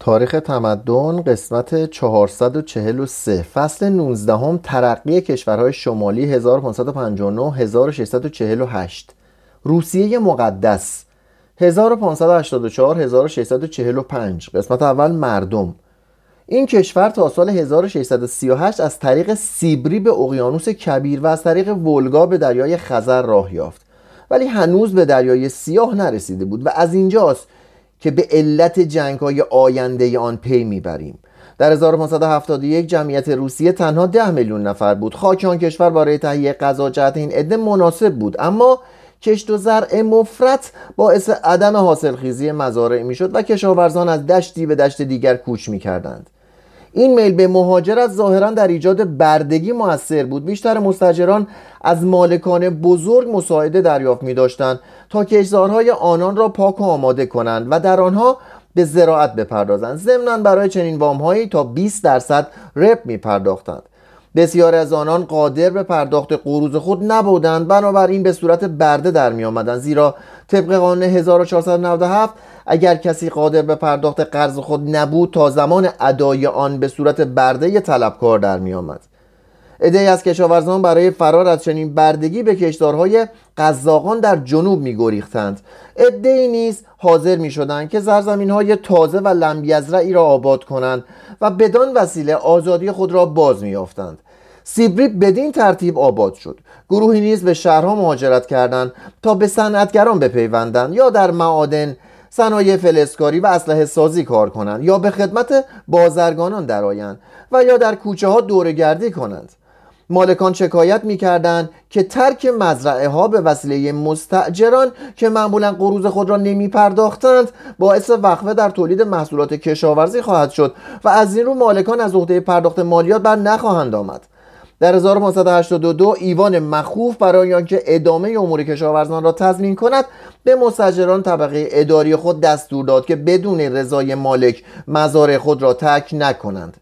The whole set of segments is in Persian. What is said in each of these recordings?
تاریخ تمدن قسمت 443 فصل 19 هم ترقی کشورهای شمالی 1559 1648 روسیه مقدس 1584 1645 قسمت اول مردم. این کشور تا سال 1638 از طریق سیبری به اقیانوس کبیر و از طریق ولگا به دریای خزر راه یافت. ولی هنوز به دریای سیاه نرسیده بود و از اینجاست که به علت جنگ های آینده آن پی می‌بریم. در 1571 جمعیت روسیه تنها 10 میلیون نفر بود. خاک آن کشور برای تهیه غذا جهت این عده مناسب بود. اما کشت و زرع مفرت باعث عدم حاصلخیزی مزارع می‌شد و کشاورزان از دشتی به دشت دیگر کوچ می‌کردند. این میل به مهاجرت ظاهرا در ایجاد بردگی موثر بود. بیشتر مستجران از مالکان بزرگ مساعده دریافت می داشتند تا کشزارهای آنان را پاک و آماده کنند و در آنها به زراعت بپردازند. ضمنا برای چنین وامهایی تا 20 درصد رپ می پرداختند بسیار از آنان قادر به پرداخت قروض خود نبودند بنابراین به صورت برده در می آمدند زیرا طبق قانون 1497 اگر کسی قادر به پرداخت قرض خود نبود تا زمان ادای آن به صورت برده طلبکار در می آمد ادهی از کشاورزان برای فرار از چنین بردگی به کشدارهای قزاقان در جنوب می گریختند ادهی نیز حاضر می شدند که زرزمین های تازه و لمبیزرعی را آباد کنند و بدان وسیله آزادی خود را باز می یافتند سیبری بدین ترتیب آباد شد. گروهی نیز به شهرها مهاجرت کردند تا به صنعتگران بپیوندند یا در معادن صنایع فلزکاری و اسلحه سازی کار کنند یا به خدمت بازرگانان درآیند و یا در کوچه ها دورگردی کنند. مالکان شکایت می‌کردند که ترک مزرعه ها به وسیله مستجران که معمولا قروض خود را نمی پرداختند باعث وقفه در تولید محصولات کشاورزی خواهد شد و از این رو مالکان از عهده پرداخت مالیات بر نخواهند آمد. در 1582 ایوان مخوف برای آنکه ادامه امور کشاورزان را تضمین کند به مستجران طبقه اداری خود دستور داد که بدون رضای مالک مزارع خود را تک نکنند.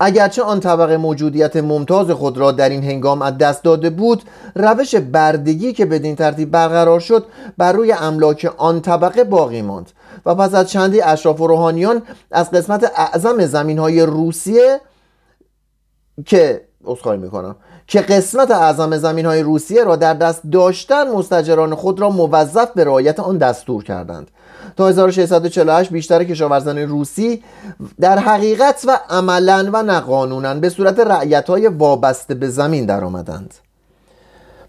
اگرچه آن طبقه موجودیت ممتاز خود را در این هنگام از دست داده بود روش بردگی که بدین ترتیب برقرار شد بر روی املاک آن طبقه باقی ماند و پس از چندی اشراف و روحانیان از قسمت اعظم زمین های روسیه که اصخایی می‌کنم که قسمت اعظم زمین های روسیه را در دست داشتن مستجران خود را موظف به رعایت آن دستور کردند. تا 1648 بیشتر کشاورزان روسی در حقیقت و عملا و نقانونا به صورت رعیت های وابسته به زمین در آمدند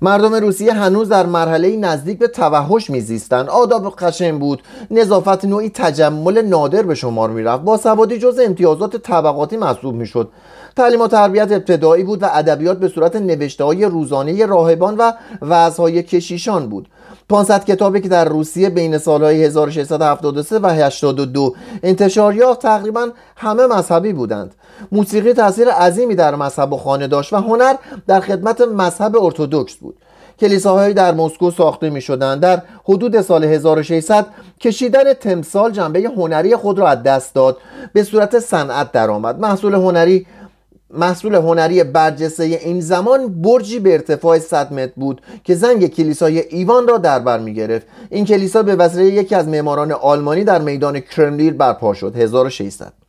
مردم روسیه هنوز در مرحله نزدیک به توحش میزیستند. آداب خشن بود. نظافت نوعی تجمل نادر به شمار می‌رفت. با سوادی جز امتیازات طبقاتی محسوب می‌شد. تعلیم و تربیت ابتدایی بود و ادبیات به صورت نوشته های روزانه راهبان و وعظهای کشیشان بود. 500 کتابی که در روسیه بین سالهای 1673 و 82 انتشار یافت تقریبا همه مذهبی بودند. موسیقی تاثیر عظیمی در مذهب و خانه داشت و هنر در خدمت مذهب ارتودکس بود. کلیساهایی در مسکو ساخته می شدند در حدود سال 1600 کشیدن تمثال جنبه هنری خود را از دست داد. به صورت صنعت درآمد. محصول هنری محصول هنری برجسته این زمان برجی به ارتفاع 100 متر بود که زنگ کلیسای ایوان را در بر می گرفت. این کلیسا به وسیله یکی از معماران آلمانی در میدان کرملین برپا شد. 1600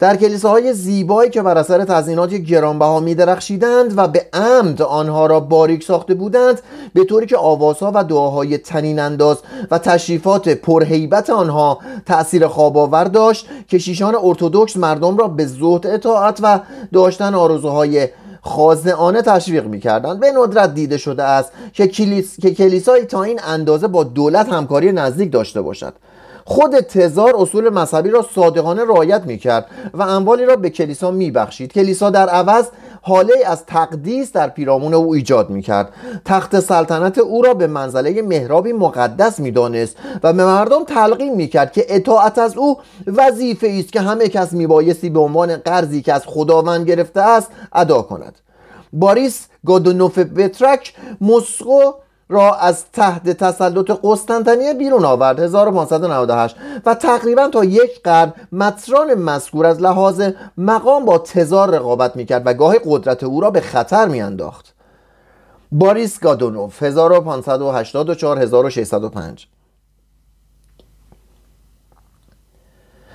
در کلیساهای زیبایی که بر اثر تزیینات گرانبها می درخشیدند و به عمد آنها را باریک ساخته بودند به طوری که آوازها و دعاهای تنین انداز و تشریفات پرهیبت آنها تأثیر خواب آور داشت کشیشان ارتودکس مردم را به زهد اطاعت و داشتن آرزوهای خاضعانه تشویق می‌کردند. به ندرت دیده شده است که, کلیس... که کلیسایی تا این اندازه با دولت همکاری نزدیک داشته باشد. خود تزار اصول مذهبی را صادقانه رعایت می‌کرد و اموالی را به کلیسا میبخشید. کلیسا در عوض حاله از تقدیس در پیرامون او ایجاد می‌کرد. تخت سلطنت او را به منزله مهرابی مقدس می‌دانست و به مردم تلقین می‌کرد که اطاعت از او وظیفه است که همه کس میبایستی به عنوان قرضی که از خداوند گرفته است ادا کند. باریس گادونوف بترک مسقو را از تحت تسلط قسطنطنیه بیرون آورد. 1598 و تقریبا تا یک قرن متران مذکور از لحاظ مقام با تزار رقابت می‌کرد و گاه قدرت او را به خطر میانداخت. باریس گادونوف 1584 1605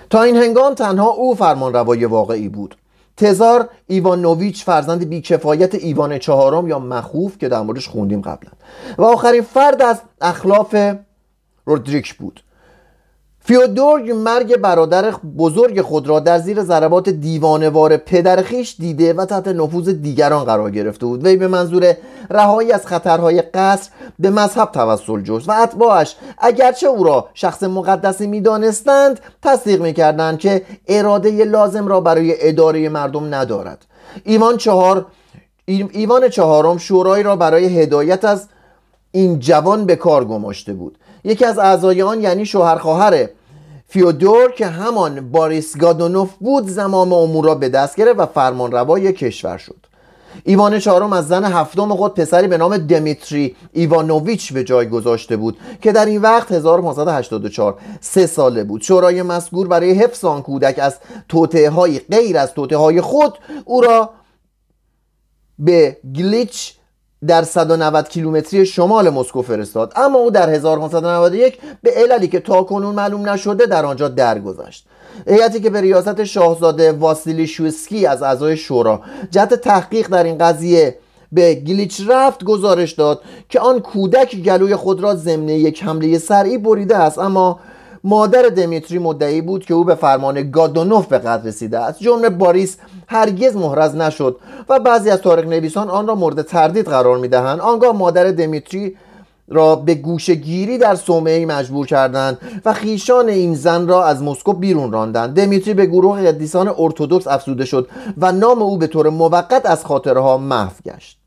تا این هنگام تنها او فرمان روای واقعی بود. تزار ایوانوویچ فرزند بیکفایت ایوان چهارم یا مخوف که در موردش خوندیم قبلا. و آخرین فرد از اخلاف رودریک بود. فیودور مرگ برادر بزرگ خود را در زیر ضربات دیوانوار پدر خیش دیده و تحت نفوذ دیگران قرار گرفته بود. وی به منظور رهایی از خطرهای قصر به مذهب توسل جست و اتباعش اگرچه او را شخص مقدسی می‌دانستند تصدیق می‌کردند که اراده لازم را برای اداره مردم ندارد. ایوان چهار ایوان چهارم شورایی را برای هدایت از این جوان به کار گماشته بود. یکی از اعضای آن یعنی شوهر خواهر فیودور که همان باریس گادونوف بود زمام امور را به دست گرفت و فرمان روای کشور شد. ایوان چهارم از زن هفتم خود پسری به نام دمیتری ایوانوویچ به جای گذاشته بود که در این وقت 1584 سه ساله بود. شورای مسکو برای حفظ آن کودک از توطعه غیر از توطعه خود او را به گلیچ در 190 کیلومتری شمال مسکو فرستاد. اما او در 1591 به عللی که تاکنون معلوم نشده در آنجا درگذشت. هیئتی که به ریاست شاهزاده واسیلی شوسکی از اعضای شورا جهت تحقیق در این قضیه به گلیچ رفت گزارش داد که آن کودک گلوی خود را ضمن یک حمله سرعی بریده است. اما مادر دمیتری مدعی بود که او به فرمان گادونوف به قدر رسیده است. جمله باریس هرگز محرز نشد و بعضی از تاریخ نویسان آن را مورد تردید قرار می‌دهند. آنگاه مادر دمیتری را به گوشگیری در صومعه مجبور کردند و خیشان این زن را از مسکو بیرون راندند. دمیتری به گروه قدیسان ارتودکس افزوده شد و نام او به طور موقت از خاطرها محو گشت.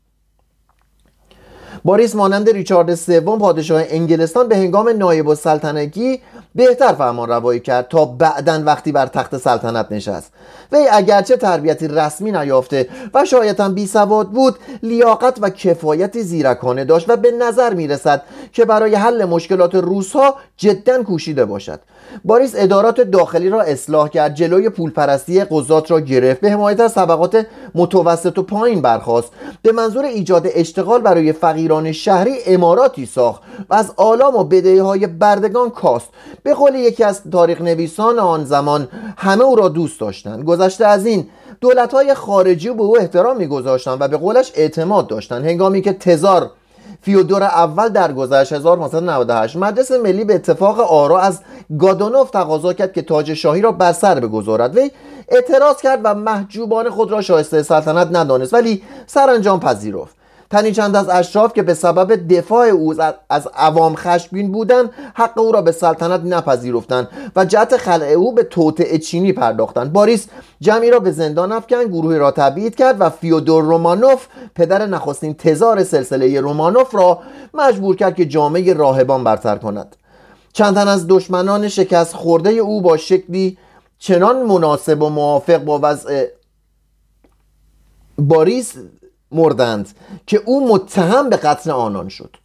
باریس مانند ریچارد سوم پادشاه انگلستان به هنگام نایب السلطنگی بهتر فرمان روایی کرد تا بعدا وقتی بر تخت سلطنت نشست. وی اگرچه تربیتی رسمی نیافته و شایدم بی سواد بود لیاقت و کفایتی زیرکانه داشت و به نظر می رسد که برای حل مشکلات روسها جدا کوشیده باشد. باریس ادارات داخلی را اصلاح کرد. جلوی پولپرستی قضات را گرفت. به حمایت از طبقات متوسط و پایین برخواست به منظور ایجاد اشتغال برای فقیران شهری اماراتی ساخت و از آلام و بدهی های بردگان کاست. به قول یکی از تاریخ نویسان آن زمان همه او را دوست داشتند. گذشته از این دولت های خارجی به او احترام میگذاشتند و به قولش اعتماد داشتند. هنگامی که تزار فیودور اول در گذشت 1598 مجلس ملی به اتفاق آرا از گادونوف تقاضا کرد که تاج شاهی را بر سر بگذارد. وی اعتراض کرد و محجوبان خود را شایسته سلطنت ندانست ولی سرانجام پذیرفت. تنی چند از اشراف که به سبب دفاع او از عوام خشمگین بودند حق او را به سلطنت نپذیرفتند و جهت خلع او به توطعه چینی پرداختند. باریس جمعی را به زندان افکن گروهی را تبعید کرد و فیودور رومانوف پدر نخستین تزار سلسله رومانوف را مجبور کرد که جامعه راهبان برتر کند. چند تن از دشمنان شکست خورده او با شکلی چنان مناسب و موافق با وضع باریس مردند که او متهم به قتل آنان شد.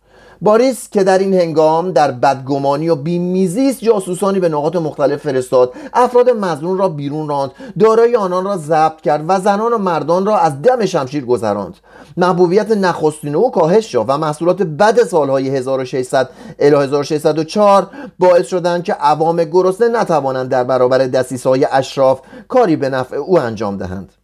باریس که در این هنگام در بدگمانی می‌زیست جاسوسانی به نقاط مختلف فرستاد. افراد مظنون را بیرون راند. دارایی آنان را ضبط کرد و زنان و مردان را از دم شمشیر گذراند. محبوبیت نخستین او کاهش شد و محصولات بد سالهای 1600 الی 1604 باعث شدند که عوام گرسنه نتوانند در برابر دسیسه‌های اشراف کاری به نفع او انجام دهند.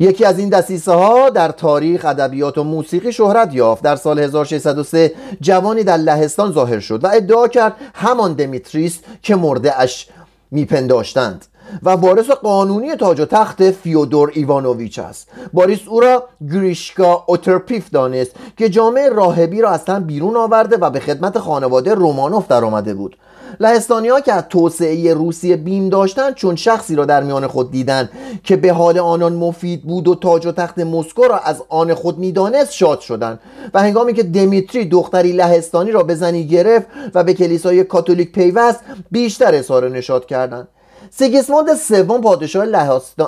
یکی از این دسیسه ها در تاریخ ادبیات و موسیقی شهرت یافت. در سال 1603 جوانی در لهستان ظاهر شد و ادعا کرد همان دمیتری است که مرده اش میپنداشتند. و وارث قانونی تاج و تخت فیودور ایوانوویچ است. باریس او را گریشکا اوترپیف دانست که جامعه راهبی را اصلا بیرون آورده و به خدمت خانواده رومانوف در آمده بود. لهستانی ها که از توسعه روسیه بیم داشتند چون شخصی را در میان خود دیدند که به حال آنان مفید بود و تاج و تخت مسکو را از آن خود می‌دانست شاد شدند و هنگامی که دمیتری دختری لهستانی را به زنی گرفت و به کلیسای کاتولیک پیوست بیشتر اظهار نشاد کردند. سیگیسموند سوم پادشاه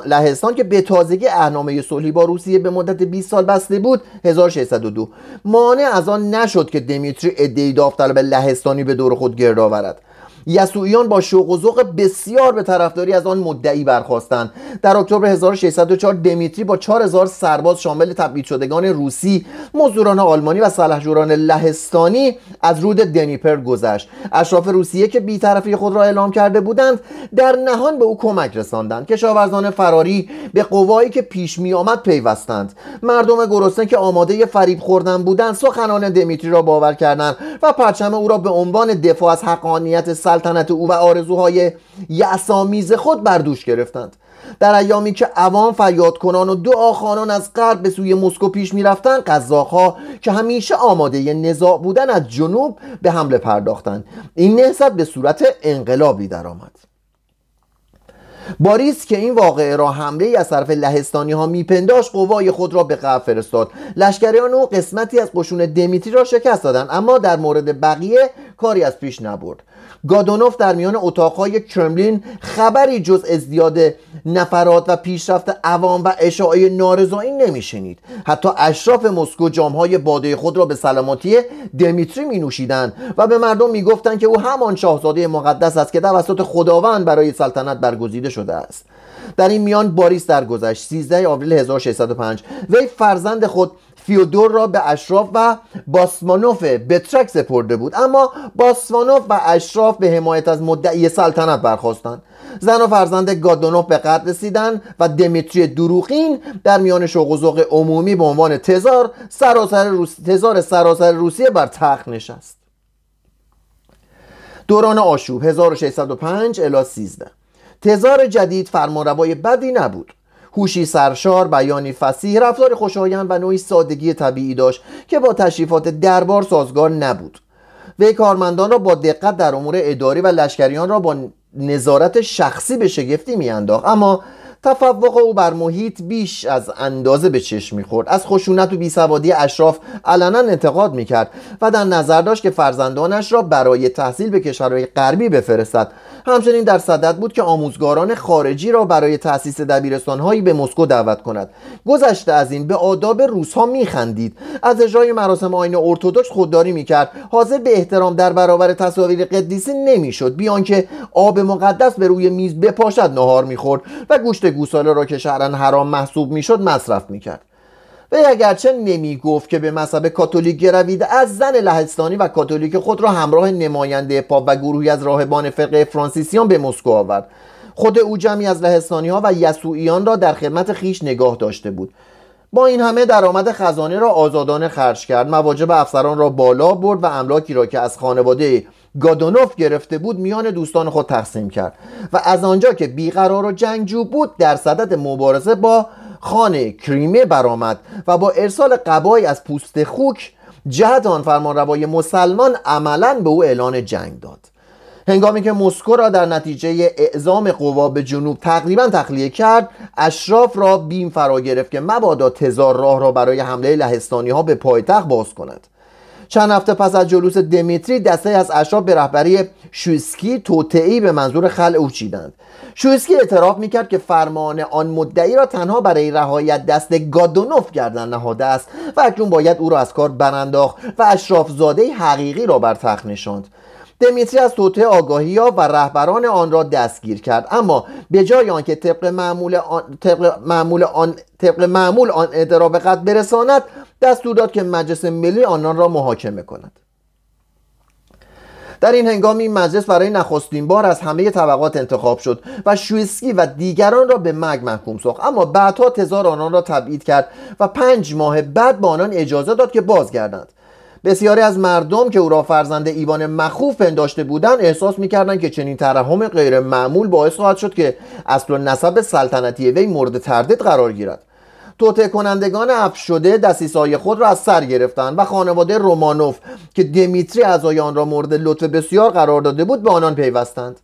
لهستان که به تازگی اهنامه صلحی با روسیه به مدت 20 سال بسته بود 1602 مانع از آن نشد که دمیتری ادعی داوطلب لهستانی به دور خود گرد آورد. یسوعیان با شوق و ذوق بسیار به طرفداری از آن مدعی برخواستند در اکتبر 1604 دمیتری با 4000 سرباز شامل تبعید شدگان روسی مزدوران آلمانی و سلحجوران لهستانی از رود دنیپر گذشت. اشراف روسیه که بیطرفی خود را اعلام کرده بودند در نهان به او کمک رساندند. کشاورزان فراری به قوایی که پیش می آمد پیوستند. مردم گرسنه که آماده فریب خوردن بودند سخنان دمیتری را باور کردند و پرچم او را به عنوان دفاع از حقانیت سلطنت او و آرزوهای یعصامیز خود بر دوش گرفتند. در ایامی که عوام فریاد کنان و دعاخانان از غرب به سوی مسکو پیش می‌رفتند قزاقها که همیشه آماده نزاع بودن از جنوب به حمله پرداختند. این نهضت به صورت انقلابی درآمد. باریس که این واقعه را حمله ای از طرف لهستانی ها میپنداش قوای خود را به قبل فرستاد. لشکریان او قسمتی از قشون دمیتری را شکست دادند اما در مورد بقیه کاری از پیش نبرد. گادونوف در میان اتاقهای کرملین خبری جز ازدیاد نفرات و پیشرفت عوام و اشاعه نارضایی نمیشنید. حتی اشراف مسکو جامهای باده خود را به سلامتی دمیتری می نوشیدند و به مردم می گفتند که او همان شاهزاده مقدس است که توسط خداوند برای سلطنت برگزیده شده است. در این میان باریس درگذشت 13 آوریل 1605 وی فرزند خود فیودور را به اشراف و باسمانوف بترک سپرده بود. اما باسمانوف و اشراف به حمایت از مدعی سلطنت برخاستند زن و فرزند گادونوف به قتل رسیدند و دمیتری دروغین در میان شوق عمومی به عنوان تزار سراسر, روس... تزار سراسر روسیه بر تخت نشست. دوران آشوب 1605 الی 13 تزار جدید فرمانروای بدی نبود. هوشی سرشار بیانی فسیح رفتار خوشایند و نوعی سادگی طبیعی داشت که با تشریفات دربار سازگار نبود. وی کارمندان را با دقت در امور اداری و لشکریان را با نظارت شخصی به شگفتی میانداخت. اما تفوق او بر محیط بیش از اندازه به چشم می‌خورد. از خشونت و بیسوادی اشراف علنا انتقاد می‌کرد و در نظر داشت که فرزندانش را برای تحصیل به کشورهای غربی بفرستد. همچنین در صدد بود که آموزگاران خارجی را برای تأسیس دبیرستانهایی به مسکو دعوت کند. گذشته از این به آداب روسها میخندید. از اجرای مراسم آین ارتودکس خودداری می‌کرد. حاضر به احترام در برابر تصاویر قدیسی نمی‌شد. بیان که آب مقدس به روی میز بپاشد نهار می‌خورد و گوشت گوساله را که شهرا حرام محسوب می‌شد مصرف می‌کرد. و اگرچه نمی گفت که به مذهب کاتولیک گرویده از زن لهستانی و کاتولیک خود را همراه نماینده پاپ و گروهی از راهبان فرقه فرانسیسیان به مسکو آورد. خود او جمعی از لهستانی ها و یسوعیان را در خدمت خیش نگاه داشته بود. با این همه درآمد خزانه را آزادانه خرج کرد. مواجب افسران را بالا برد و املاکی را که از خانواده گادونوف گرفته بود میان دوستان خود تقسیم کرد. و از آنجا که بیقرار و جنگجو بود در صدد مبارزه با خانه کریمه برآمد و با ارسال قبای از پوست خوک جهت آن فرمانروای مسلمان عملا به او اعلان جنگ داد. هنگامی که مسکو را در نتیجه اعزام قوا به جنوب تقریبا تخلیه کرد اشراف را بیم فرا گرفت که مبادا تزار راه را برای حمله لهستانی ها به پایتخت باز کند. چند هفته پس از جلوس دمیتری دسته از اشراف به رهبری شویسکی توطعی به منظور خل او چیدند شویسکی اعتراف می‌کرد که فرمان آن مدعی را تنها برای رهایت دست گادونوف گردن نهاده است و اکنون باید او را از کار برانداخت و اشراف زاده حقیقی را بر تخت نشاند. دمیتری از توطعه آگاهی ها و رهبران آن را دستگیر کرد. اما به جای آنکه طبق معمول آن طبق معمول آن طبق معمول آن اعتراف قد برساند دستور داد که مجلس ملی آنان را محاکمه کند. در این هنگام این مجلس برای نخستین بار از همه طبقات انتخاب شد و شویسکی و دیگران را به مرگ محکوم ساخت. اما بعدها تزار آنان را تبعید کرد و پنج ماه بعد به آنان اجازه داد که بازگردند. بسیاری از مردم که او را فرزند ایوان مخوف پنداشته بودند احساس می‌کردند که چنین ترحم غیر معمول باعث خواهد شد که اصل و نسب سلطنتی وی مورد تردید قرار گیرد. توطعه کنندگان افشده دسیسای خود را از سر گرفتند و خانواده رومانوف که دمیتری اعضای آن را مورد لطف بسیار قرار داده بود به آنان پیوستند.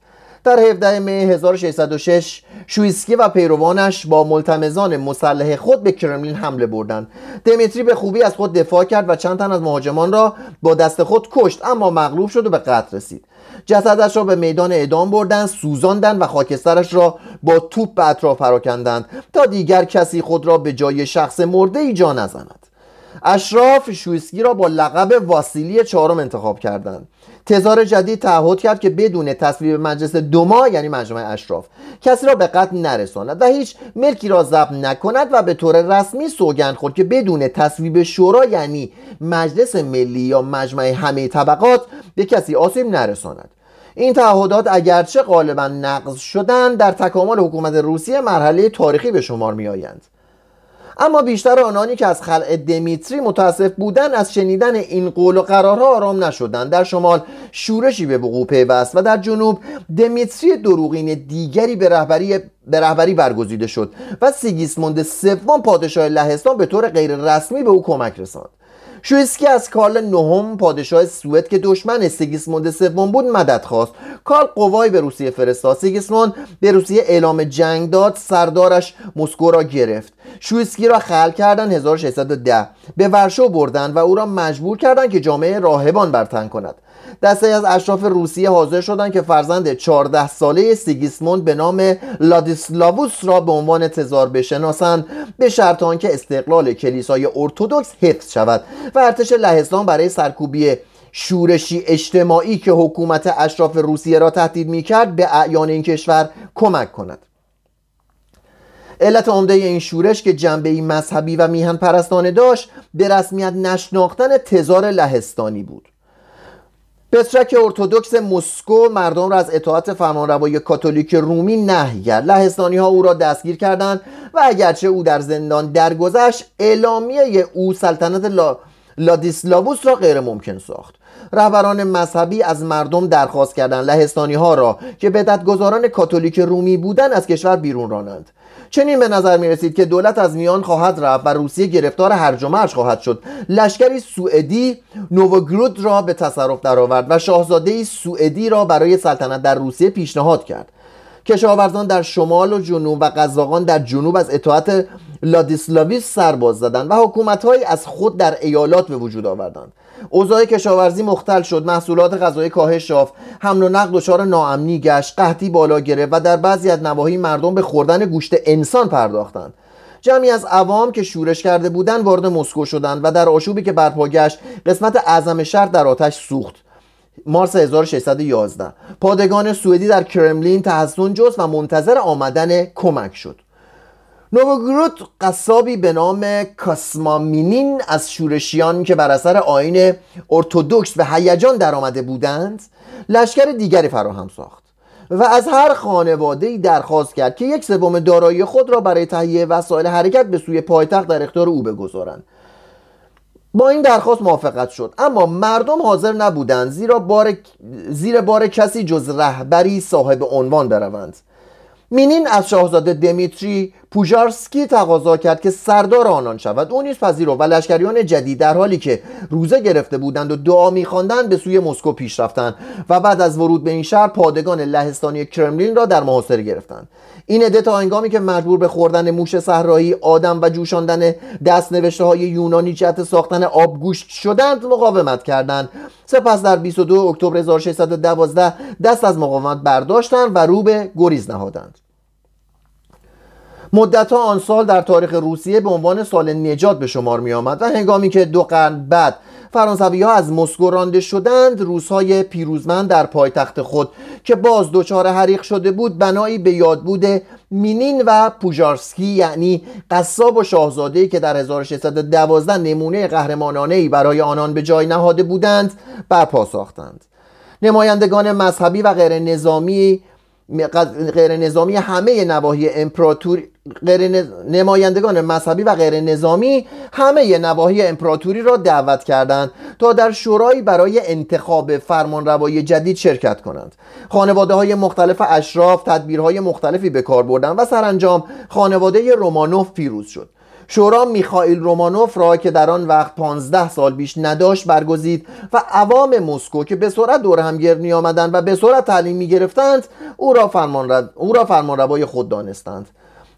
در 17 می 1606 شویسکی و پیروانش با ملتمزان مسلح خود به کرملین حمله بردند. دمیتری به خوبی از خود دفاع کرد و چند تن از مهاجمان را با دست خود کشت اما مغلوب شد و به قتل رسید. جسدش را به میدان اعدام بردند سوزاندند و خاکسترش را با توپ به اطراف پراکندند تا دیگر کسی خود را به جای شخص مرده ای جا نزند. اشراف شویسکی را با لقب واسیلی چهارم انتخاب کردند. تزار جدید تعهد کرد که بدون تصویب مجلس دوما یعنی مجمع اشراف کسی را به قتل نرساند و هیچ ملکی را ضبط نکند و به طور رسمی سوگند خورد که بدون تصویب شورا یعنی مجلس ملی یا مجمع همه طبقات به کسی آسیب نرساند. این تعهدات اگرچه غالبا نقض شدن در تکامل حکومت روسیه مرحله تاریخی به شمار می آیند اما بیشتر آنانی که از خلع دمیتری متاسف بودند از شنیدن این قول و قرارها آرام نشدند. در شمال شورشی به وقوع پیوست و در جنوب دمیتری دروغین دیگری به رهبری به رهبری برگزیده شد و سیگیسموند سوم پادشاه لهستان به طور غیر رسمی به او کمک رساند. شویسکی از کارل نهم پادشاه سوئد که دشمن سیگیسموند سوم بود مدد خواست. کارل قوای به روسیه فرستاد. سیگیسموند به روسیه اعلام جنگ داد. سردارش مسکو را گرفت. شویسکی را خل کردن 1610 به ورشو بردند و او را مجبور کردند که جامعه راهبان برتن کند. دسته از اشراف روسیه حاضر شدند که فرزند 14 ساله سیگیسموند به نام لادیسلاووس را به عنوان تزار بشناسند به شرط آنکه استقلال کلیسای ارتودکس حفظ شود و ارتش لهستان برای سرکوبی شورشی اجتماعی که حکومت اشراف روسیه را تهدید می‌کرد به اعیان این کشور کمک کند. علت عمده این شورش که جنبه مذهبی و میهن پرستانه داشت به رسمیت نشناختن تزار لهستانی بود. پترک ارتودکس مسکو مردم را از اطاعت فرمانروای کاتولیک رومی نهی کرد. لهستانی ها او را دستگیر کردند و اگرچه او در زندان درگذشت اعلامیه او سلطنت لا... لادیسلاووس را غیر ممکن ساخت. رهبران مذهبی از مردم درخواست کردند لهستانی ها را که بدتگذاران کاتولیک رومی بودند از کشور بیرون رانند. چنین به نظر می رسید که دولت از میان خواهد رفت و روسیه گرفتار هرج و مرج خواهد شد. لشکری سوئدی نووگرود را به تصرف درآورد و شاهزاده سوئدی را برای سلطنت در روسیه پیشنهاد کرد. کشاورزان در شمال و جنوب و قزاقان در جنوب از اطاعت لادیسلاویس سرباز زدند و حکومتهایی از خود در ایالات به وجود آوردند. اوضاع کشاورزی مختل شد محصولات غذایی کاهش یافت حمل و نقل دچار ناامنی گشت قحطی بالا گرفت و در بعضی از نواحی مردم به خوردن گوشت انسان پرداختند. جمعی از عوام که شورش کرده بودند وارد مسکو شدند و در آشوبی که برپا گشت قسمت اعظم شهر در آتش سوخت. مارس 1611 پادگان سوئدی در کرملین تحسن جست و منتظر آمدن کمک شد. نووگرود قصابی به نام کاسمامینین از شورشیان که بر اثر آین ارتودکس به هیجان درآمده بودند لشکر دیگری فراهم ساخت و از هر خانواده درخواست کرد که یک سوم دارایی خود را برای تهیه وسایل حرکت به سوی پایتخت در اختیار او بگذارند. با این درخواست موافقت شد. اما مردم حاضر نبودند زیرا بار زیر بار کسی جز رهبری صاحب عنوان بروند. مینین از شاهزاده دمیتری پوژارسکی تقاضا کرد که سردار آنان شود. او نیز پذیرفت و لشکریان جدید در حالی که روزه گرفته بودند و دعا میخواندند به سوی مسکو پیش رفتند و بعد از ورود به این شهر پادگان لهستانی کرملین را در محاصره گرفتند. این عده تا هنگامی که مجبور به خوردن موش صحرایی آدم و جوشاندن دست نوشته های یونانی جهت ساختن آبگوشت شدند مقاومت کردند. سپس در 22 اکتبر 1612 دست از مقاومت برداشتند و رو به گریز نهادند. مدتها آن سال در تاریخ روسیه به عنوان سال نجات به شمار می آمد و هنگامی که دو قرن بعد فرانسوی ها از مسکو رانده شدند روسهای پیروزمند در پایتخت خود که باز دچار حریق شده بود بنایی به یاد بوده مینین و پوژارسکی یعنی قصاب و شاهزاده که در 1612 نمونه قهرمانانه برای آنان به جای نهاده بودند برپا ساختند. نمایندگان مذهبی و غیر نظامی غیر نظامی همه نواحی امپراتوری غیر نمایندگان مذهبی و غیر نظامی همه نواحی امپراتوری را دعوت کردند تا در شورایی برای انتخاب فرمانروایی جدید شرکت کنند. خانواده های مختلف اشراف تدبیرهای مختلفی به کار بردند و سرانجام خانواده رومانوف پیروز شد. شورا میخائیل رومانوف را که در آن وقت 15 سال بیش نداشت برگزید و عوام مسکو که به سرعت دور هم گرد می آمدند و به سرعت تعلیم می گرفتند او را فرمان, او را فرمان خود دانستند.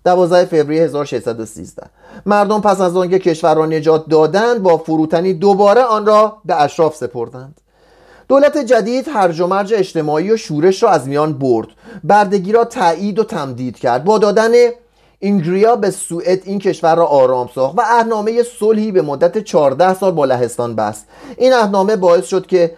12 فوریه 1613 مردم پس از آنکه کشور را نجات دادند با فروتنی دوباره آن را به اشراف سپردند. دولت جدید هرج و مرج اجتماعی و شورش را از میان برد. بردگی را تایید و تمدید کرد. با دادن اینگریا به سوئد این کشور را آرام ساخت و عهدنامه صلحی به مدت 14 سال با لهستان بست. این عهدنامه باعث شد که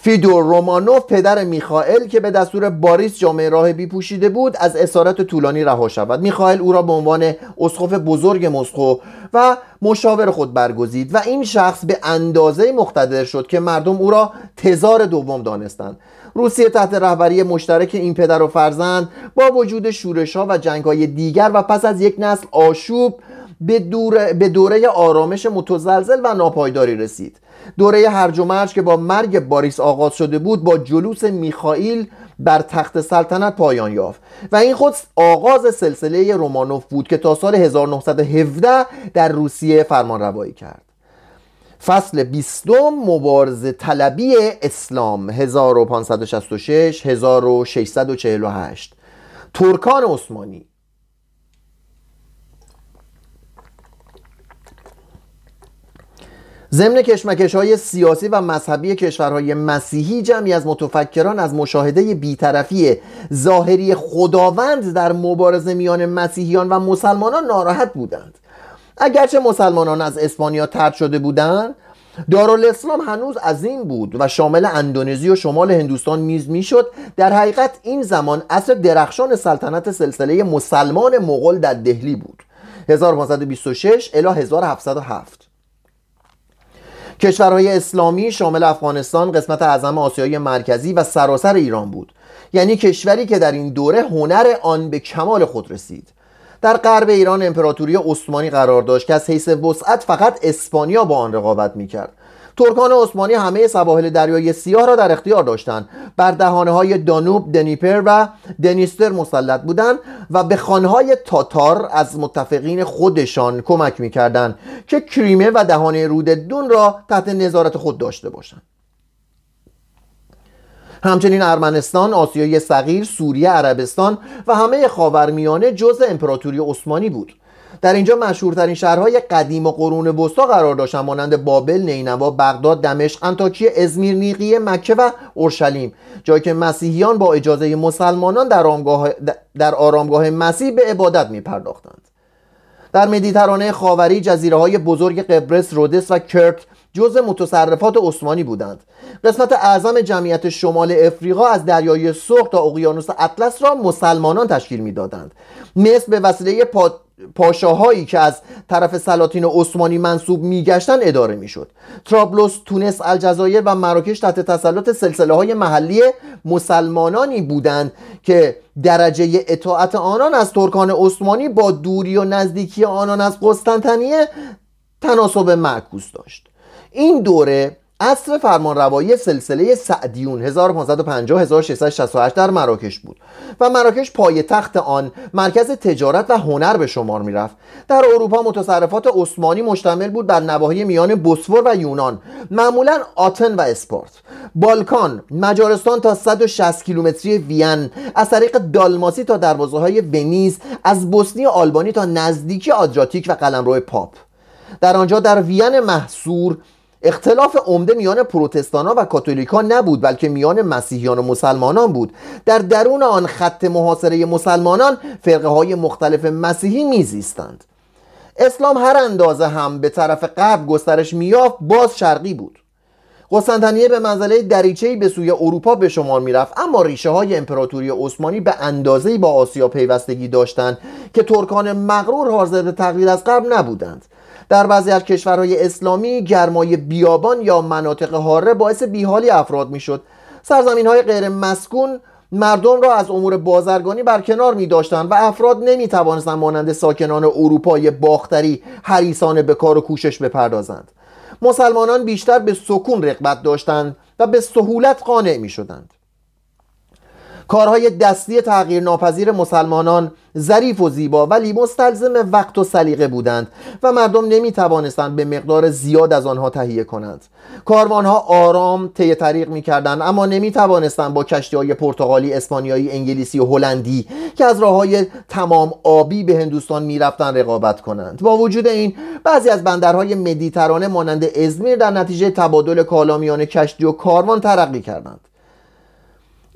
فیدور رومانوف پدر میخائل که به دستور باریس جامه راهبی پوشیده بود از اسارت طولانی رها شود. میخائل او را به عنوان اسقف بزرگ مسکو و مشاور خود برگزید و این شخص به اندازه مقتدر شد که مردم او را تزار دوم دانستند. روسیه تحت رهبری مشترک این پدر و فرزند با وجود شورش ها و جنگ های دیگر و پس از یک نسل آشوب به, دوره، به دوره آرامش متزلزل و ناپایداری رسید. دوره هرج و مرج که با مرگ باریس آغاز شده بود با جلوس میخائیل بر تخت سلطنت پایان یافت و این خود آغاز سلسله رومانوف بود که تا سال 1917 در روسیه فرمان روایی کرد. فصل بیستم مبارزه طلبی اسلام 1566 1648 ترکان عثمانی. ضمن کشمکش های سیاسی و مذهبی کشورهای مسیحی جمعی از متفکران از مشاهده بیطرفی ظاهری خداوند در مبارزه میان مسیحیان و مسلمانان ناراحت بودند. اگرچه مسلمانان از اسپانیا ترد شده بودند دارالاسلام هنوز عظیم بود و شامل اندونزی و شمال هندوستان میز می‌شد. در حقیقت این زمان اصر درخشان سلطنت سلسله مسلمان مغول در دهلی بود. 1526 الی 1707 کشورهای اسلامی شامل افغانستان قسمت اعظم آسیای مرکزی و سراسر ایران بود. یعنی کشوری که در این دوره هنر آن به کمال خود رسید. در غرب ایران امپراتوری عثمانی قرار داشت که از حیث وسعت فقط اسپانیا با آن رقابت می‌کرد. ترکان عثمانی همه سواحل دریای سیاه را در اختیار داشتند. بر دهانه های دانوب دنیپر و دنیستر مسلط بودند و به خانهای تاتار از متفقین خودشان کمک می‌کردند که کریمه و دهانه رود دون را تحت نظارت خود داشته باشند. همچنین ارمنستان، آسیای صغیر، سوریه، عربستان و همه خاورمیانه جزء امپراتوری عثمانی بود در اینجا مشهورترین شهرهای قدیم و قرون وسطا قرار داشتن مانند بابل، نینوا، بغداد، دمشق، انطاکیه، ازمیر، نیقیه، مکه و اورشلیم جایی که مسیحیان با اجازه مسلمانان در آرامگاه, در آرامگاه مسیح به عبادت می پرداختند. در مدیترانه خاوری جزیره های بزرگ قبرس، رودس و کرت جزء متصرفات عثمانی بودند. قسمت اعظم جمعیت شمال افریقا از دریای سرخ تا اقیانوس اطلس را مسلمانان تشکیل می‌دادند. مصر به وسیله پا... پاشاهایی که از طرف سلاطین عثمانی منصوب میگشتند اداره می‌شد. ترابلوس تونس الجزایر و مراکش تحت تسلط سلسله های محلی مسلمانانی بودند که درجه اطاعت آنان از ترکان عثمانی با دوری و نزدیکی آنان از قسطنطنیه تناسب معکوس داشت. این دوره عصر فرمانروایی سلسله سعدیون 1550 1668 در مراکش بود و مراکش پای تخت آن مرکز تجارت و هنر به شمار می رفت در اروپا متصرفات عثمانی مشتمل بود بر نواحی میان بوسفور و یونان معمولا آتن و اسپارت. بالکان مجارستان تا 160 کیلومتری وین از طریق دالماسی تا دروازه های ونیز از بوسنی آلبانی تا نزدیکی آدریاتیک و قلمرو پاپ. در آنجا در وین محصور اختلاف عمده میان پروتستانا و کاتولیکا نبود بلکه میان مسیحیان و مسلمانان بود. در درون آن خط محاصره مسلمانان فرقه های مختلف مسیحی میزیستند. اسلام هر اندازه هم به طرف غرب گسترش میافت باز شرقی بود. قسطنطنیه به منزله دریچه‌ای به سوی اروپا به شمار می‌رفت اما ریشه های امپراتوری عثمانی به اندازه‌ای با آسیا پیوستگی داشتند که ترکان مغرور حاضر به تقلید از غرب نبودند. در بعضی از کشورهای اسلامی گرمای بیابان یا مناطق حاره باعث بیحالی افراد می‌شد. سرزمین های غیر مسکون مردم را از امور بازرگانی برکنار می داشتند و افراد نمی توانستند مانند ساکنان اروپای باختری حریسان به کار و کوشش بپردازند. مسلمانان بیشتر به سکون رقبت داشتند و به سهولت قانع می شدند کارهای دستی تغییر ناپذیر مسلمانان ظریف و زیبا ولی مستلزم وقت و سلیقه بودند و مردم نمی توانستند به مقدار زیاد از آنها تهیه کنند. کاروانها آرام طی طریق می کردند اما نمی توانستند با کشتی های پرتغالی، اسپانیایی، انگلیسی و هلندی که از راه های تمام آبی به هندوستان می رفتن رقابت کنند. با وجود این بعضی از بندرهای مدیترانه مانند ازمیر در نتیجه تبادل کالامیان کشتی و کاروان ترقی کردند.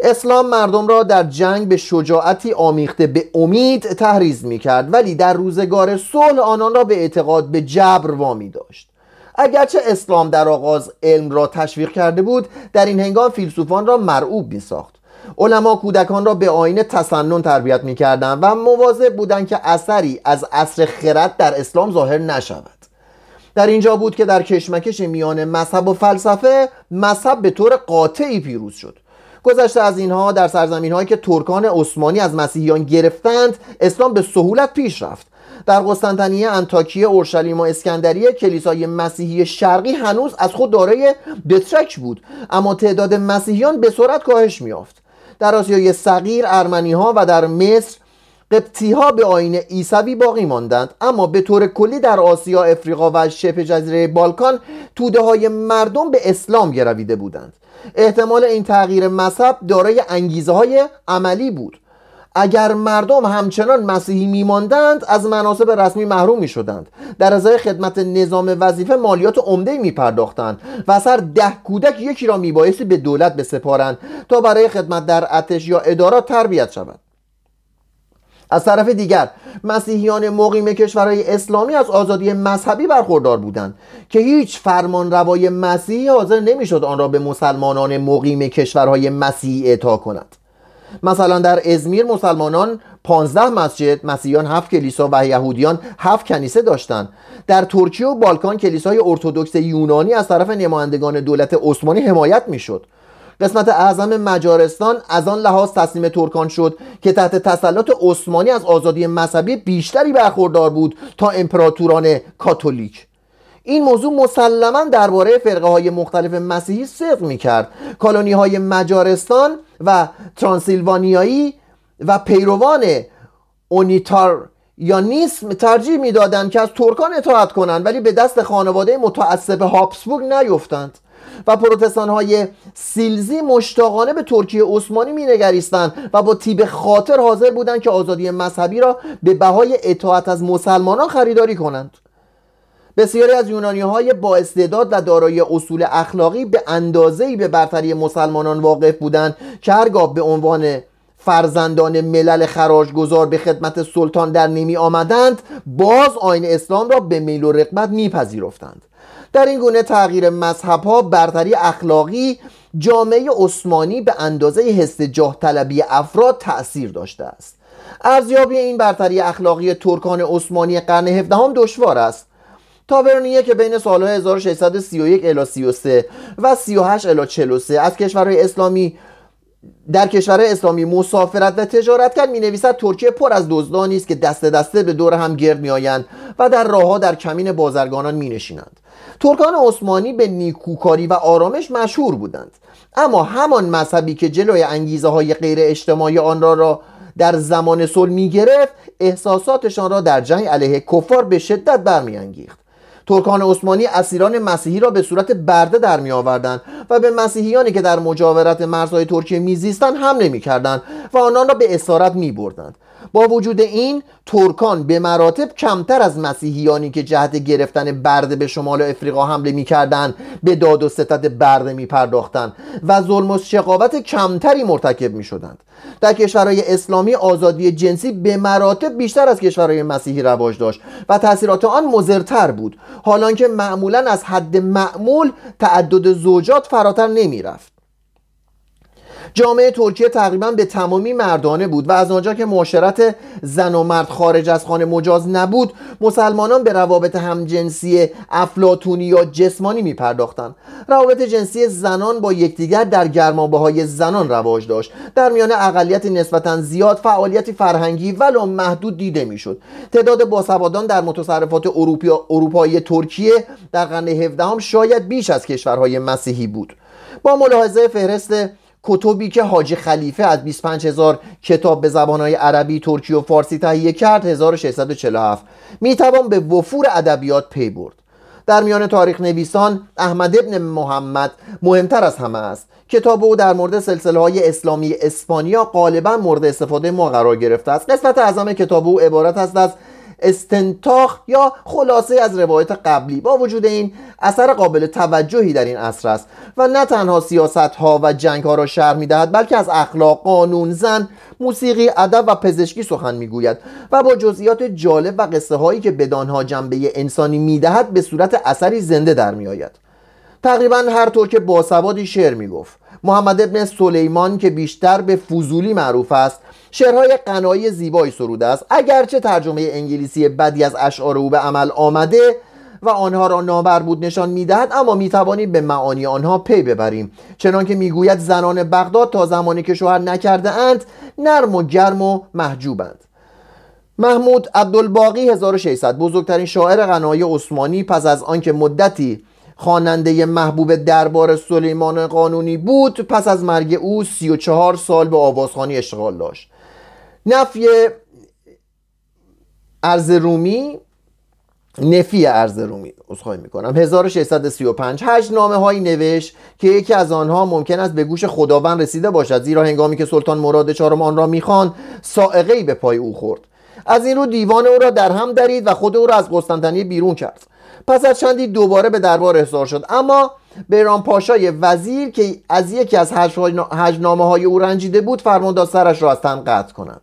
اسلام مردم را در جنگ به شجاعتی آمیخته به امید تحریز می کرد ولی در روزگار صلح آنان را به اعتقاد به جبر وامی داشت. اگرچه اسلام در آغاز علم را تشویق کرده بود در این هنگام فیلسوفان را مرعوب می ساخت علما کودکان را به آین تسنن تربیت می کردن و مواظب بودند که اثری از اصر خرد در اسلام ظاهر نشود. در اینجا بود که در کشمکش میان مذهب و فلسفه مذهب به طور قاطعی پیروز شد. گذشته از اینها در سرزمین هایی که ترکان عثمانی از مسیحیان گرفتند اسلام به سهولت پیش رفت. در قسطنطنیه انتاکیه اورشلیم و اسکندریه کلیسای مسیحی شرقی هنوز از خود دارای بترک بود اما تعداد مسیحیان به سرعت کاهش میافت در آسیای صغیر ارمنی ها و در مصر قبطی ها به آین عیسوی باقی ماندند. اما به طور کلی در آسیا افریقا و شبه جزیره بالکان توده های مردم به اسلام گرویده بودند. احتمال این تغییر مذهب دارای انگیزه های عملی بود. اگر مردم همچنان مسیحی میماندند از مناسب رسمی محروم می شدند در ازای خدمت نظام وظیفه مالیات عمده می پرداختند و سر ده کودک یکی را میبایستی به دولت بسپارند تا برای خدمت در اتش یا ادارات تربیت شود. از طرف دیگر مسیحیان مقیم کشورهای اسلامی از آزادی مذهبی برخوردار بودند که هیچ فرمان روای مسیحی حاضر نمی‌شد آن را به مسلمانان مقیم کشورهای مسیحی اعطا کند. مثلا در ازمیر مسلمانان 15 مسجد مسیحیان هفت کلیسا و یهودیان هفت کنیسه داشتند. در ترکیه و بالکان کلیسای ارتودکس یونانی از طرف نمایندگان دولت عثمانی حمایت می‌شد. قسمت اعظم مجارستان از آن لحاظ تسلیم ترکان شد که تحت تسلط عثمانی از آزادی مذهبی بیشتری برخوردار بود تا امپراتوران کاتولیک. این موضوع مسلما درباره فرقه های مختلف مسیحی صدق می کرد کالونی های مجارستان و ترانسیلوانیایی و پیروان اونیتار یا نیسم ترجیح می‌دادند که از ترکان اطاعت کنند ولی به دست خانواده متعصب هابسبورگ نیفتند. و پروتستان های سیلزی مشتاقانه به ترکیه عثمانی مینگریستند و با تیب خاطر حاضر بودند که آزادی مذهبی را به بهای اطاعت از مسلمانان خریداری کنند. بسیاری از یونانی های با استعداد و دارای اصول اخلاقی به اندازه‌ای به برتری مسلمانان واقف بودند که هرگاه به عنوان فرزندان ملل خراجگذار به خدمت سلطان در نمی آمدند باز آین اسلام را به میل و رقبت میپذیرفتند. در این گونه تغییر مذهب ها برتری اخلاقی جامعه عثمانی به اندازه حس جاه طلبی افراد تأثیر داشته است. ارزیابی این برتری اخلاقی ترکان عثمانی قرن 17 دشوار است. تاورنیه که بین سالهای 1631 الی 33 و 38 الی 43 از کشورهای اسلامی در کشور اسلامی مسافرت و تجارت کرد. می نویسد ترکیه پر از دزدانی است که دست دسته به دور هم گرد می آیند و در راهها در کمین بازرگانان می نشینند ترکان عثمانی به نیکوکاری و آرامش مشهور بودند. اما همان مذهبی که جلوی انگیزه های غیر اجتماعی آن را, را در زمان صلح می گرفت احساساتشان را در جنگ علیه کفار به شدت برمیانگیخت. ترکان عثمانی اسیران مسیحی را به صورت برده در می آوردند و به مسیحیانی که در مجاورت مرزهای ترکیه میزیستند حمله می‌کردند و آنان را به اسارت می بردند. با وجود این ترکان به مراتب کمتر از مسیحیانی که جهت گرفتن برده به شمال افریقا حمله می‌کردند به داد و ستد برده میپرداختند و ظلم و شقاوت کمتری مرتکب می‌شدند. در کشورهای اسلامی آزادی جنسی به مراتب بیشتر از کشورهای مسیحی رواج داشت و تاثیرات آن مضرتر بود. حالانکه معمولا از حد معمول تعدد زوجات فراتر نمی‌رفت. جامعه ترکیه تقریبا به تمامی مردانه بود و از آنجا که معاشرت زن و مرد خارج از خانه مجاز نبود مسلمانان به روابط همجنسی افلاتونی یا جسمانی می پرداختند روابط جنسی زنان با یکدیگر در گرمابه های زنان رواج داشت. در میان اقلیت نسبتا زیاد فعالیتی فرهنگی ولو محدود دیده می‌شد. تعداد باسوادان در متصرفات اروپایی ترکیه در قرن 17 شاید بیش از کشورهای مسیحی بود. با ملاحظه فهرست کتبی که حاجی خلیفه از 25 هزار کتاب به زبانهای عربی، ترکی و فارسی تهیه کرد 1647 می‌توان به وفور ادبیات پی برد. در میان تاریخ نویسان احمد ابن محمد مهمتر از همه است. کتاب او در مورد سلسله های اسلامی اسپانیا غالبا مورد استفاده ما قرار گرفته است. قسمت اعظم کتاب او عبارت است از استنتاخ یا خلاصه از روایت قبلی با وجود این اثر قابل توجهی در این اصر است و نه تنها سیاست ها و جنگ ها را شرح می دهد بلکه از اخلاق قانون زن موسیقی ادب و پزشکی سخن می‌گوید و با جزئیات جالب و قصه هایی که بدانها جنبه انسانی می‌دهد به صورت اثری زنده در میآید. تقریبا هر طور که باسوادی شعر می‌گفت محمد ابن سلیمان که بیشتر به فضولی معروف است شعرهای قنایی زیبایی سروده است. اگرچه ترجمه انگلیسی بدی از اشعار او به عمل آمده و آنها را نامربوط نشان می‌دهد اما می‌توانیم به معانی آنها پی ببریم. چنانکه می‌گوید زنان بغداد تا زمانی که شوهر نکرده اند نرم و گرم و محجوبند. محمود عبدالباقی 1600 بزرگترین شاعر غنای عثمانی پس از آنکه مدتی خواننده محبوب دربار سلیمان قانونی بود پس از مرگ او 34 سال به آوازخانی اشتغال داشت. نفی ارز رومی نفی ارز رومی می می‌کنم. 1635 هشت نامه هایی نوشت که یکی از آنها ممکن است به گوش خداوند رسیده باشد زیرا هنگامی که سلطان مراد چهارم آن را می‌خوان سائقه ای به پای او خورد. از این رو دیوان او را در هم درید و خود او را از قسطنطنیه بیرون کرد. پس از چندی دوباره به دربار احضار شد. اما بیران پاشای وزیر که از یکی از هجنامه های او رنجیده بود فرمان سرش را از تن قطع کند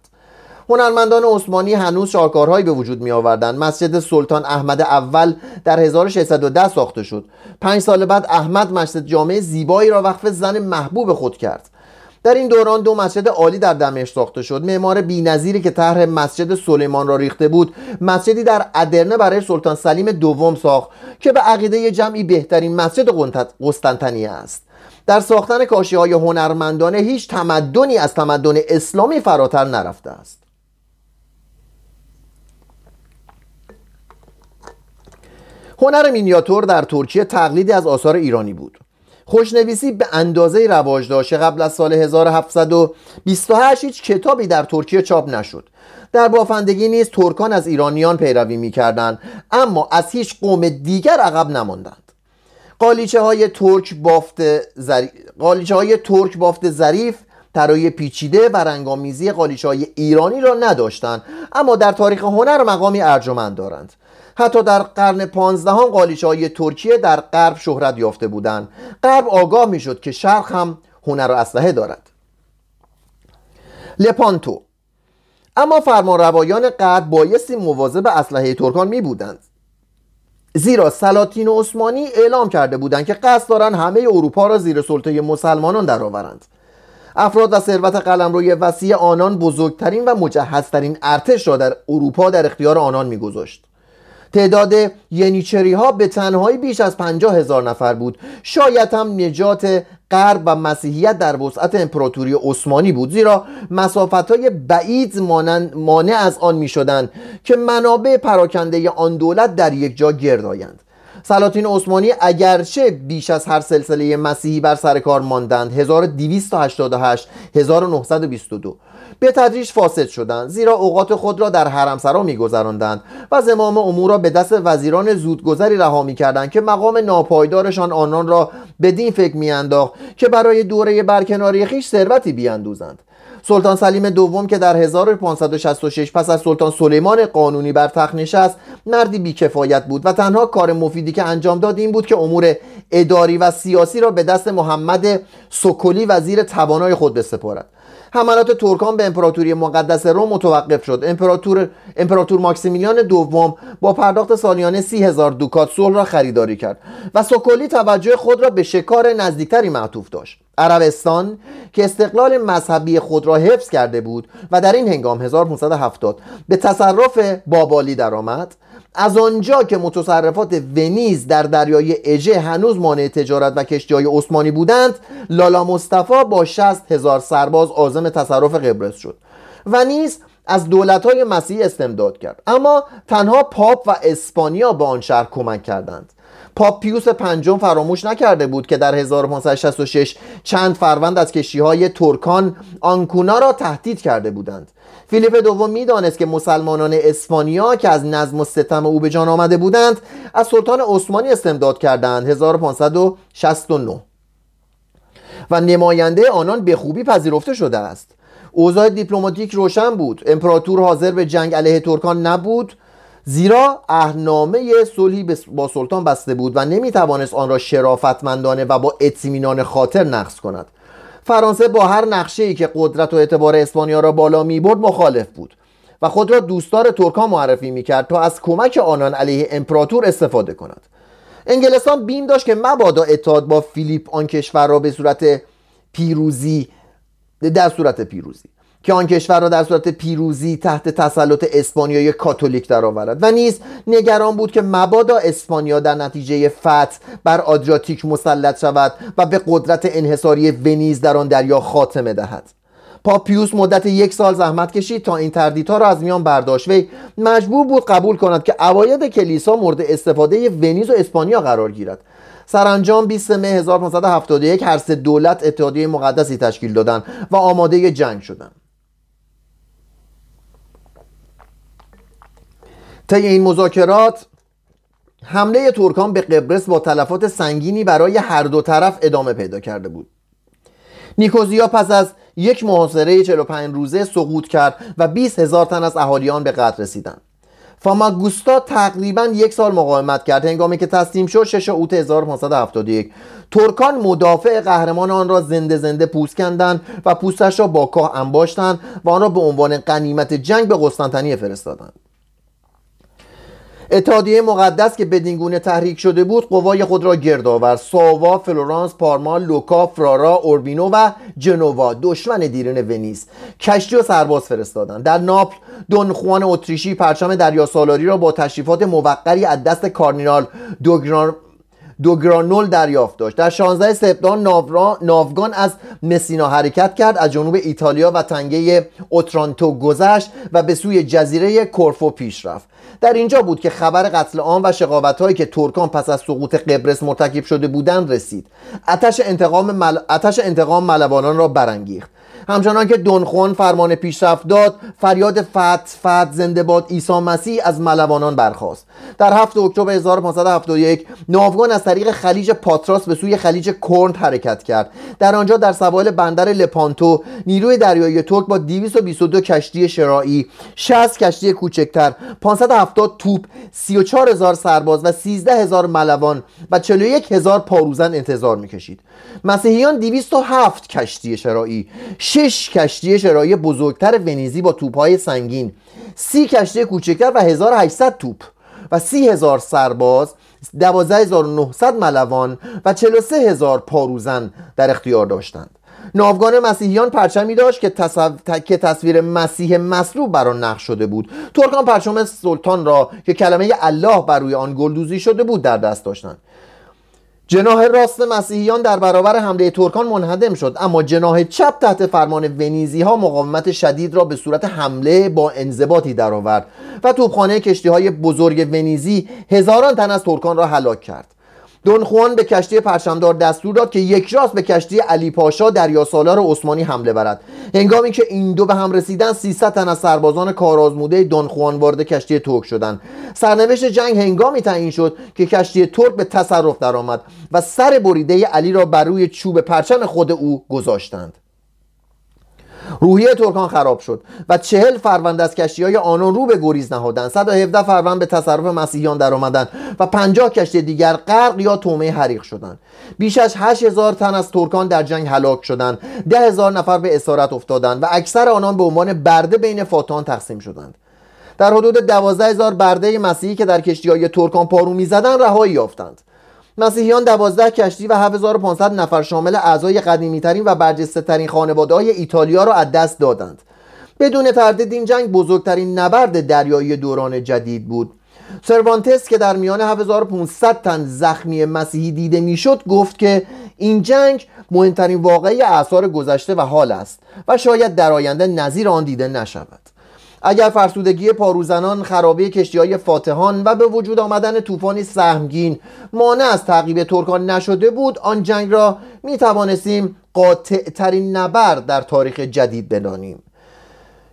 هنرمندان عثمانی هنوز شاهکارهایی به وجود می آوردند مسجد سلطان احمد اول در 1610 ساخته شد. پنج سال بعد احمد مسجد جامعه زیبایی را وقف زن محبوب خود کرد. در این دوران دو مسجد عالی در دمشق ساخته شد. معمار بی‌نظیری که طرح مسجد سلیمان را ریخته بود مسجدی در ادرنه برای سلطان سلیم دوم ساخت که به عقیده جمعی بهترین مسجد قسطنطنیه است. در ساختن کاشی های هنرمندانه هیچ تمدنی از تمدن اسلامی فراتر نرفته است. هنر مینیاتور در ترکیه تقلیدی از آثار ایرانی بود. خوشنویسی به اندازه رواج داشت قبل از سال 1728 هیچ کتابی در ترکیه چاپ نشد. در بافندگی نیز ترکان از ایرانیان پیروی می‌کردند اما از هیچ قوم دیگر عقب نماندند. قالیچه های ترک بافت زری... قالیچه های ترک بافت ظریف طراحی پیچیده و رنگامیزی قالیچه های ایرانی را نداشتند اما در تاریخ هنر مقامی ارجمند دارند. حتی در قرن پانزدهم قالیچه های ترکیه در غرب شهرت یافته بودند. غرب آگاه می‌شد که شرق هم هنر و اسلحه دارد. لپانتو. اما فرمانروایان غرب بایستی مواظب اسلحه ترکان می بودند زیرا سلاطین عثمانی اعلام کرده بودند که قصد دارند همه اروپا را زیر سلطه مسلمانان درآورند. افراد و ثروت قلمروی وسیع آنان بزرگترین و مجهزترین ارتش را در اروپا در اختیار آنان میگذاشت. تعداد ینیچری ها به تنهایی بیش از پنجاه هزار نفر بود. شاید هم نجات غرب و مسیحیت در وسعت امپراتوری عثمانی بود. زیرا مسافت های بعید مانع از آن می شدند که منابع پراکنده آن دولت در یک جا گرد آیند. سلاطین عثمانی اگرچه بیش از هر سلسله مسیحی بر سر کار ماندند 1288 1922 به تدریج فاسد شدند زیرا اوقات خود را در حرمسرا میگذراندند و زمام امور را به دست وزیران زودگذری رها می‌کردند که مقام ناپایدارشان آنان را به دین فکر میانداخت که برای دوره برکناری خیش ثروتی بیاندوزند. سلطان سلیم دوم که در 1566 پس از سلطان سلیمان قانونی بر تخت نشست مردی بیکفایت بود و تنها کار مفیدی که انجام داد این بود که امور اداری و سیاسی را به دست محمد سکولی وزیر توانای خود بسپارد. حملات ترکان به امپراتوری مقدس روم متوقف شد. امپراتور امپراتور ماکسیمیلیان دوم با پرداخت سالیانه سی هزار دوکات صلح را خریداری کرد و سوکولی توجه خود را به شکار نزدیکتری معطوف داشت. عربستان که استقلال مذهبی خود را حفظ کرده بود و در این هنگام 1570 به تصرف بابالی درآمد از آنجا که متصرفات ونیز در دریای اژه هنوز مانع تجارت و کشتیهای عثمانی بودند لالا مصطفی با 60 هزار سرباز عازم تصرف قبرس شد و نیز از دولتهای مسیحی استمداد کرد. اما تنها پاپ و اسپانیا به آن شهر کمک کردند. پاپ پیوس پنجم فراموش نکرده بود که در 1566 چند فروند از کشتی های ترکان آنکونا را تهدید کرده بودند. فیلیپ دوم می‌دانست که مسلمانان اسپانیا که از نظم و ستم او به جان آمده بودند از سلطان عثمانی استمداد کردند. 1569 و نماینده آنان به خوبی پذیرفته شده است. اوضاع دیپلماتیک روشن بود. امپراتور حاضر به جنگ علیه ترکان نبود. زیرا اهنامه صلحی با سلطان بسته بود و نمی‌توانست آن را شرافتمندانه و با اطمینان خاطر نقض کند. فرانسه با هر نقشه که قدرت و اعتبار اسپانیا را بالا می برد مخالف بود و خود را دوستدار ترکان معرفی می کرد تا از کمک آنان علیه امپراتور استفاده کند. انگلستان بیم داشت که مبادا اتحاد با فیلیپ آن کشور را به صورت پیروزی در صورت پیروزی. که آن کشور را در صورت پیروزی تحت تسلط اسپانیای کاتولیک درآورد. و نیز نگران بود که مبادا اسپانیا در نتیجه فتح بر آدریاتیک مسلط شود و به قدرت انحصاری ونیز در آن دریا خاتمه دهد. پاپیوس مدت یک سال زحمت کشید تا این تردیدها را از میان برداشت. وی مجبور بود قبول کند که اواید کلیسا مورد استفاده ونیز و اسپانیا قرار گیرد. سرانجام 20 مه 1571 هر سه دولت اتحادیه مقدسی تشکیل دادند و آماده جنگ شدند. طی این مذاکرات حمله ترکان به قبرس با تلفات سنگینی برای هر دو طرف ادامه پیدا کرده بود. نیکوزیا پس از یک محاصره 45 روزه سقوط کرد و 20 هزار تن از اهالیان به قتل رسیدند. فاماگوستا تقریبا یک سال مقاومت کرد. هنگامی که تسلیم شد 6 اوت 1571 ترکان مدافع قهرمان آن را زنده زنده پوست کندند و پوستش را با کاه انباشتند و آن را به عنوان قنیمت جنگ به قسطنطنیه فرستادند. اتحادیه مقدس که بدینگونه تحریک شده بود قوای خود را گرد آورد. ساوا فلورانس پارما لوکا فرارا اوربینو و جنوا دشمن دیرین ونیز. کشتی و سرباز فرستادند. در ناپل دون خوان اتریشی پرچم دریا سالاری را با تشریفات موقری از دست کارنیال دوگران دوگرانول دریافت داشت. در 16 سپتامبر ناوگان از مسینا حرکت کرد از جنوب ایتالیا و تنگه اوترانتو گذشت و به سوی جزیره کورفو پیش رفت. در اینجا بود که خبر قتل عام و شقاوت هایی که ترکان پس از سقوط قبرس مرتکب شده بودند رسید. آتش انتقام, مل... انتقام ملوانان را برانگیخت. همچنان که دونخون فرمان پیشرفت داد فریاد فت فت زنده باد عیسی مسیح از ملوانان برخاست. در 7 اکتبر 1571 ناوگان از طریق خلیج پاتراس به سوی خلیج کورنت حرکت کرد. در آنجا در سواحل بندر لپانتو نیروی دریایی ترک با 222 کشتی شراعی 60 کشتی کوچکتر 570 توپ 34 هزار سرباز و 13 هزار ملوان و 41 هزار پاروزن انتظار می‌کشید. مسیحیان 207 کشتی شراعی شش کشتی شرایی بزرگتر ونیزی با توپهای سنگین سی کشتی کوچکتر و 1800 توپ و سی هزار سرباز 12900 ملوان و 43 هزار پاروزن در اختیار داشتند. ناوگان مسیحیان پرچمی داشت که, که تصویر مسیح مصلوب بر آن نقش شده بود. ترکان پرچم سلطان را که کلمه الله بر روی آن گلدوزی شده بود در دست داشتند. جناح راست مسیحیان در برابر حمله ترکان منهدم شد اما جناح چپ تحت فرمان ونیزی ها مقاومت شدید را به صورت حمله با انضباطی درآورد و توپخانه کشتی های بزرگ ونیزی هزاران تن از ترکان را هلاک کرد. دون خوان به کشتی پرچمدار دستور داد که یک راست به کشتی علی پاشا دریا سالار عثمانی حمله برد. هنگامی که این دو به هم رسیدن 300 تن از سربازان کارآزموده دون خوان وارد کشتی ترک شدند. سرنوشت جنگ هنگامی تعیین شد که کشتی ترک به تصرف درآمد و سر بریده علی را بر روی چوب پرچم خود او گذاشتند. روحیه ترکان خراب شد و چهل فروند از کشتی های آنان رو به گریز نهادند. 117 فروند به تصرف مسیحیان در آمدند و 50 کشتی دیگر غرق یا تومه حریق شدند. بیش از 8000 تن از ترکان در جنگ هلاک شدند. 10000 نفر به اسارت افتادند و اکثر آنان به عنوان برده بین فاتحان تقسیم شدند. در حدود 12000 برده مسیحی که در کشتی های ترکان پارو می‌زدند رهایی یافتند. مسیحیان دوازده کشتی و 7500 نفر شامل اعضای قدیمی ترین و برجسته ترین خانواده های ایتالیا را از دست دادند. بدون تردید این جنگ بزرگترین نبرد دریایی دوران جدید بود. سروانتس که در میان 7500 تن زخمی مسیحی دیده می‌شد گفت که این جنگ مهمترین واقعی اعثار گذشته و حال است و شاید در آینده نظیر آن دیده نشود. اگر فرسودگی پاروزنان خرابه کشتی های فاتحان و به وجود آمدن طوفانی سهمگین مانع از تعقیب ترکان نشده بود آن جنگ را می توانستیم قاطع ترین نبرد در تاریخ جدید بدانیم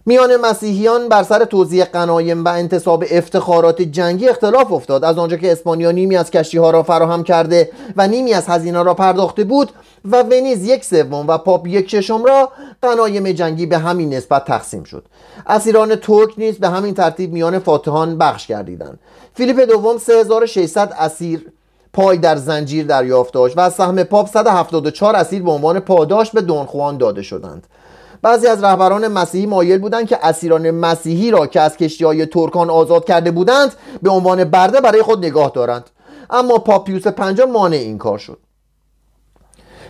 میان مسیحیان بر سر توزیع قنایم و انتصاب افتخارات جنگی اختلاف افتاد. از آنجا که اسپانیا نیمی از کشتی ها را فراهم کرده و نیمی از هزینه را پرداخته بود و ونیز یک سوم و پاپ یک ششم را غنایم جنگی به همین نسبت تقسیم شد. اسیران ترک نیز به همین ترتیب میان فاتحان بخش گردیدند. فیلیپ دوم 3600 اسیر پای در زنجیر دریافت داشت و از سهم پاپ 174 اسیر به عنوان پاداش به دون خوان داده شدند. بعضی از رهبران مسیحی مایل بودند که اسیران مسیحی را که از کشتی های ترکان آزاد کرده بودند به عنوان برده برای خود نگاه دارند. اما پاپیوس پنجم مانع این کار شد.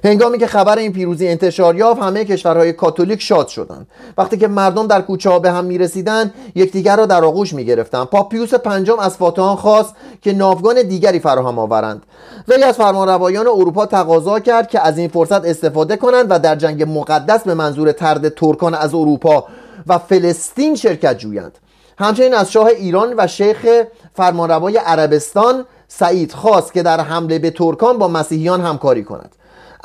هنگامی که خبر این پیروزی انتشار یافت همه کشورهای کاتولیک شاد شدند. وقتی که مردم در کوچه ها به هم می رسیدند یکدیگر را در آغوش می گرفتند پاپیوس پنجم از فاتحان خواست که ناوگان دیگری فراهم آورند. وی از فرمانروایان اروپا تقاضا کرد که از این فرصت استفاده کنند و در جنگ مقدس به منظور ترد ترکان از اروپا و فلسطین شرکت جویند. همچنین از شاه ایران و شیخ فرمانروای عربستان سعید خواست که در حمله به ترکان با مسیحیان همکاری کند.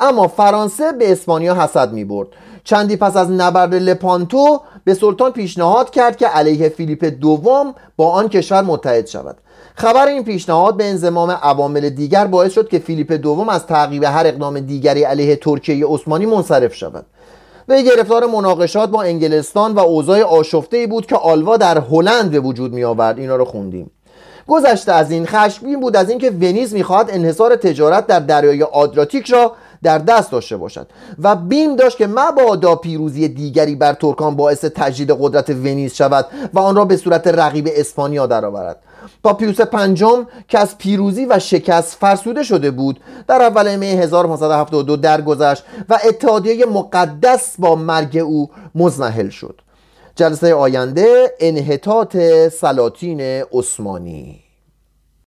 اما فرانسه به اسپانیا حسد می برد چندی پس از نبرد لپانتو به سلطان پیشنهاد کرد که علیه فیلیپ دوم با آن کشور متحد شود. خبر این پیشنهاد به انضمام عوامل دیگر باعث شد که فیلیپ دوم از تعقیب هر اقدام دیگری علیه ترکیه عثمانی منصرف شود. وی گرفتار مناقشات با انگلستان و اوضاع آشفته بود که آلوا در هلند به وجود می آورد اینا رو خوندیم. گذشته از این خشمگین بود از اینکه ونیز می‌خواهد انحصار تجارت در دریای آدراتیک را در دست داشته باشد. و بیم داشت که مبادا پیروزی دیگری بر ترکان باعث تجدید قدرت ونیز شود و آن را به صورت رقیب اسپانیا درآورد. پاپیوس پنجم که از پیروزی و شکست فرسوده شده بود در اول می 1572 درگذشت و اتحادیه مقدس با مرگ او مزمحل شد. جلسه آینده انحطاط سلاطین عثمانی.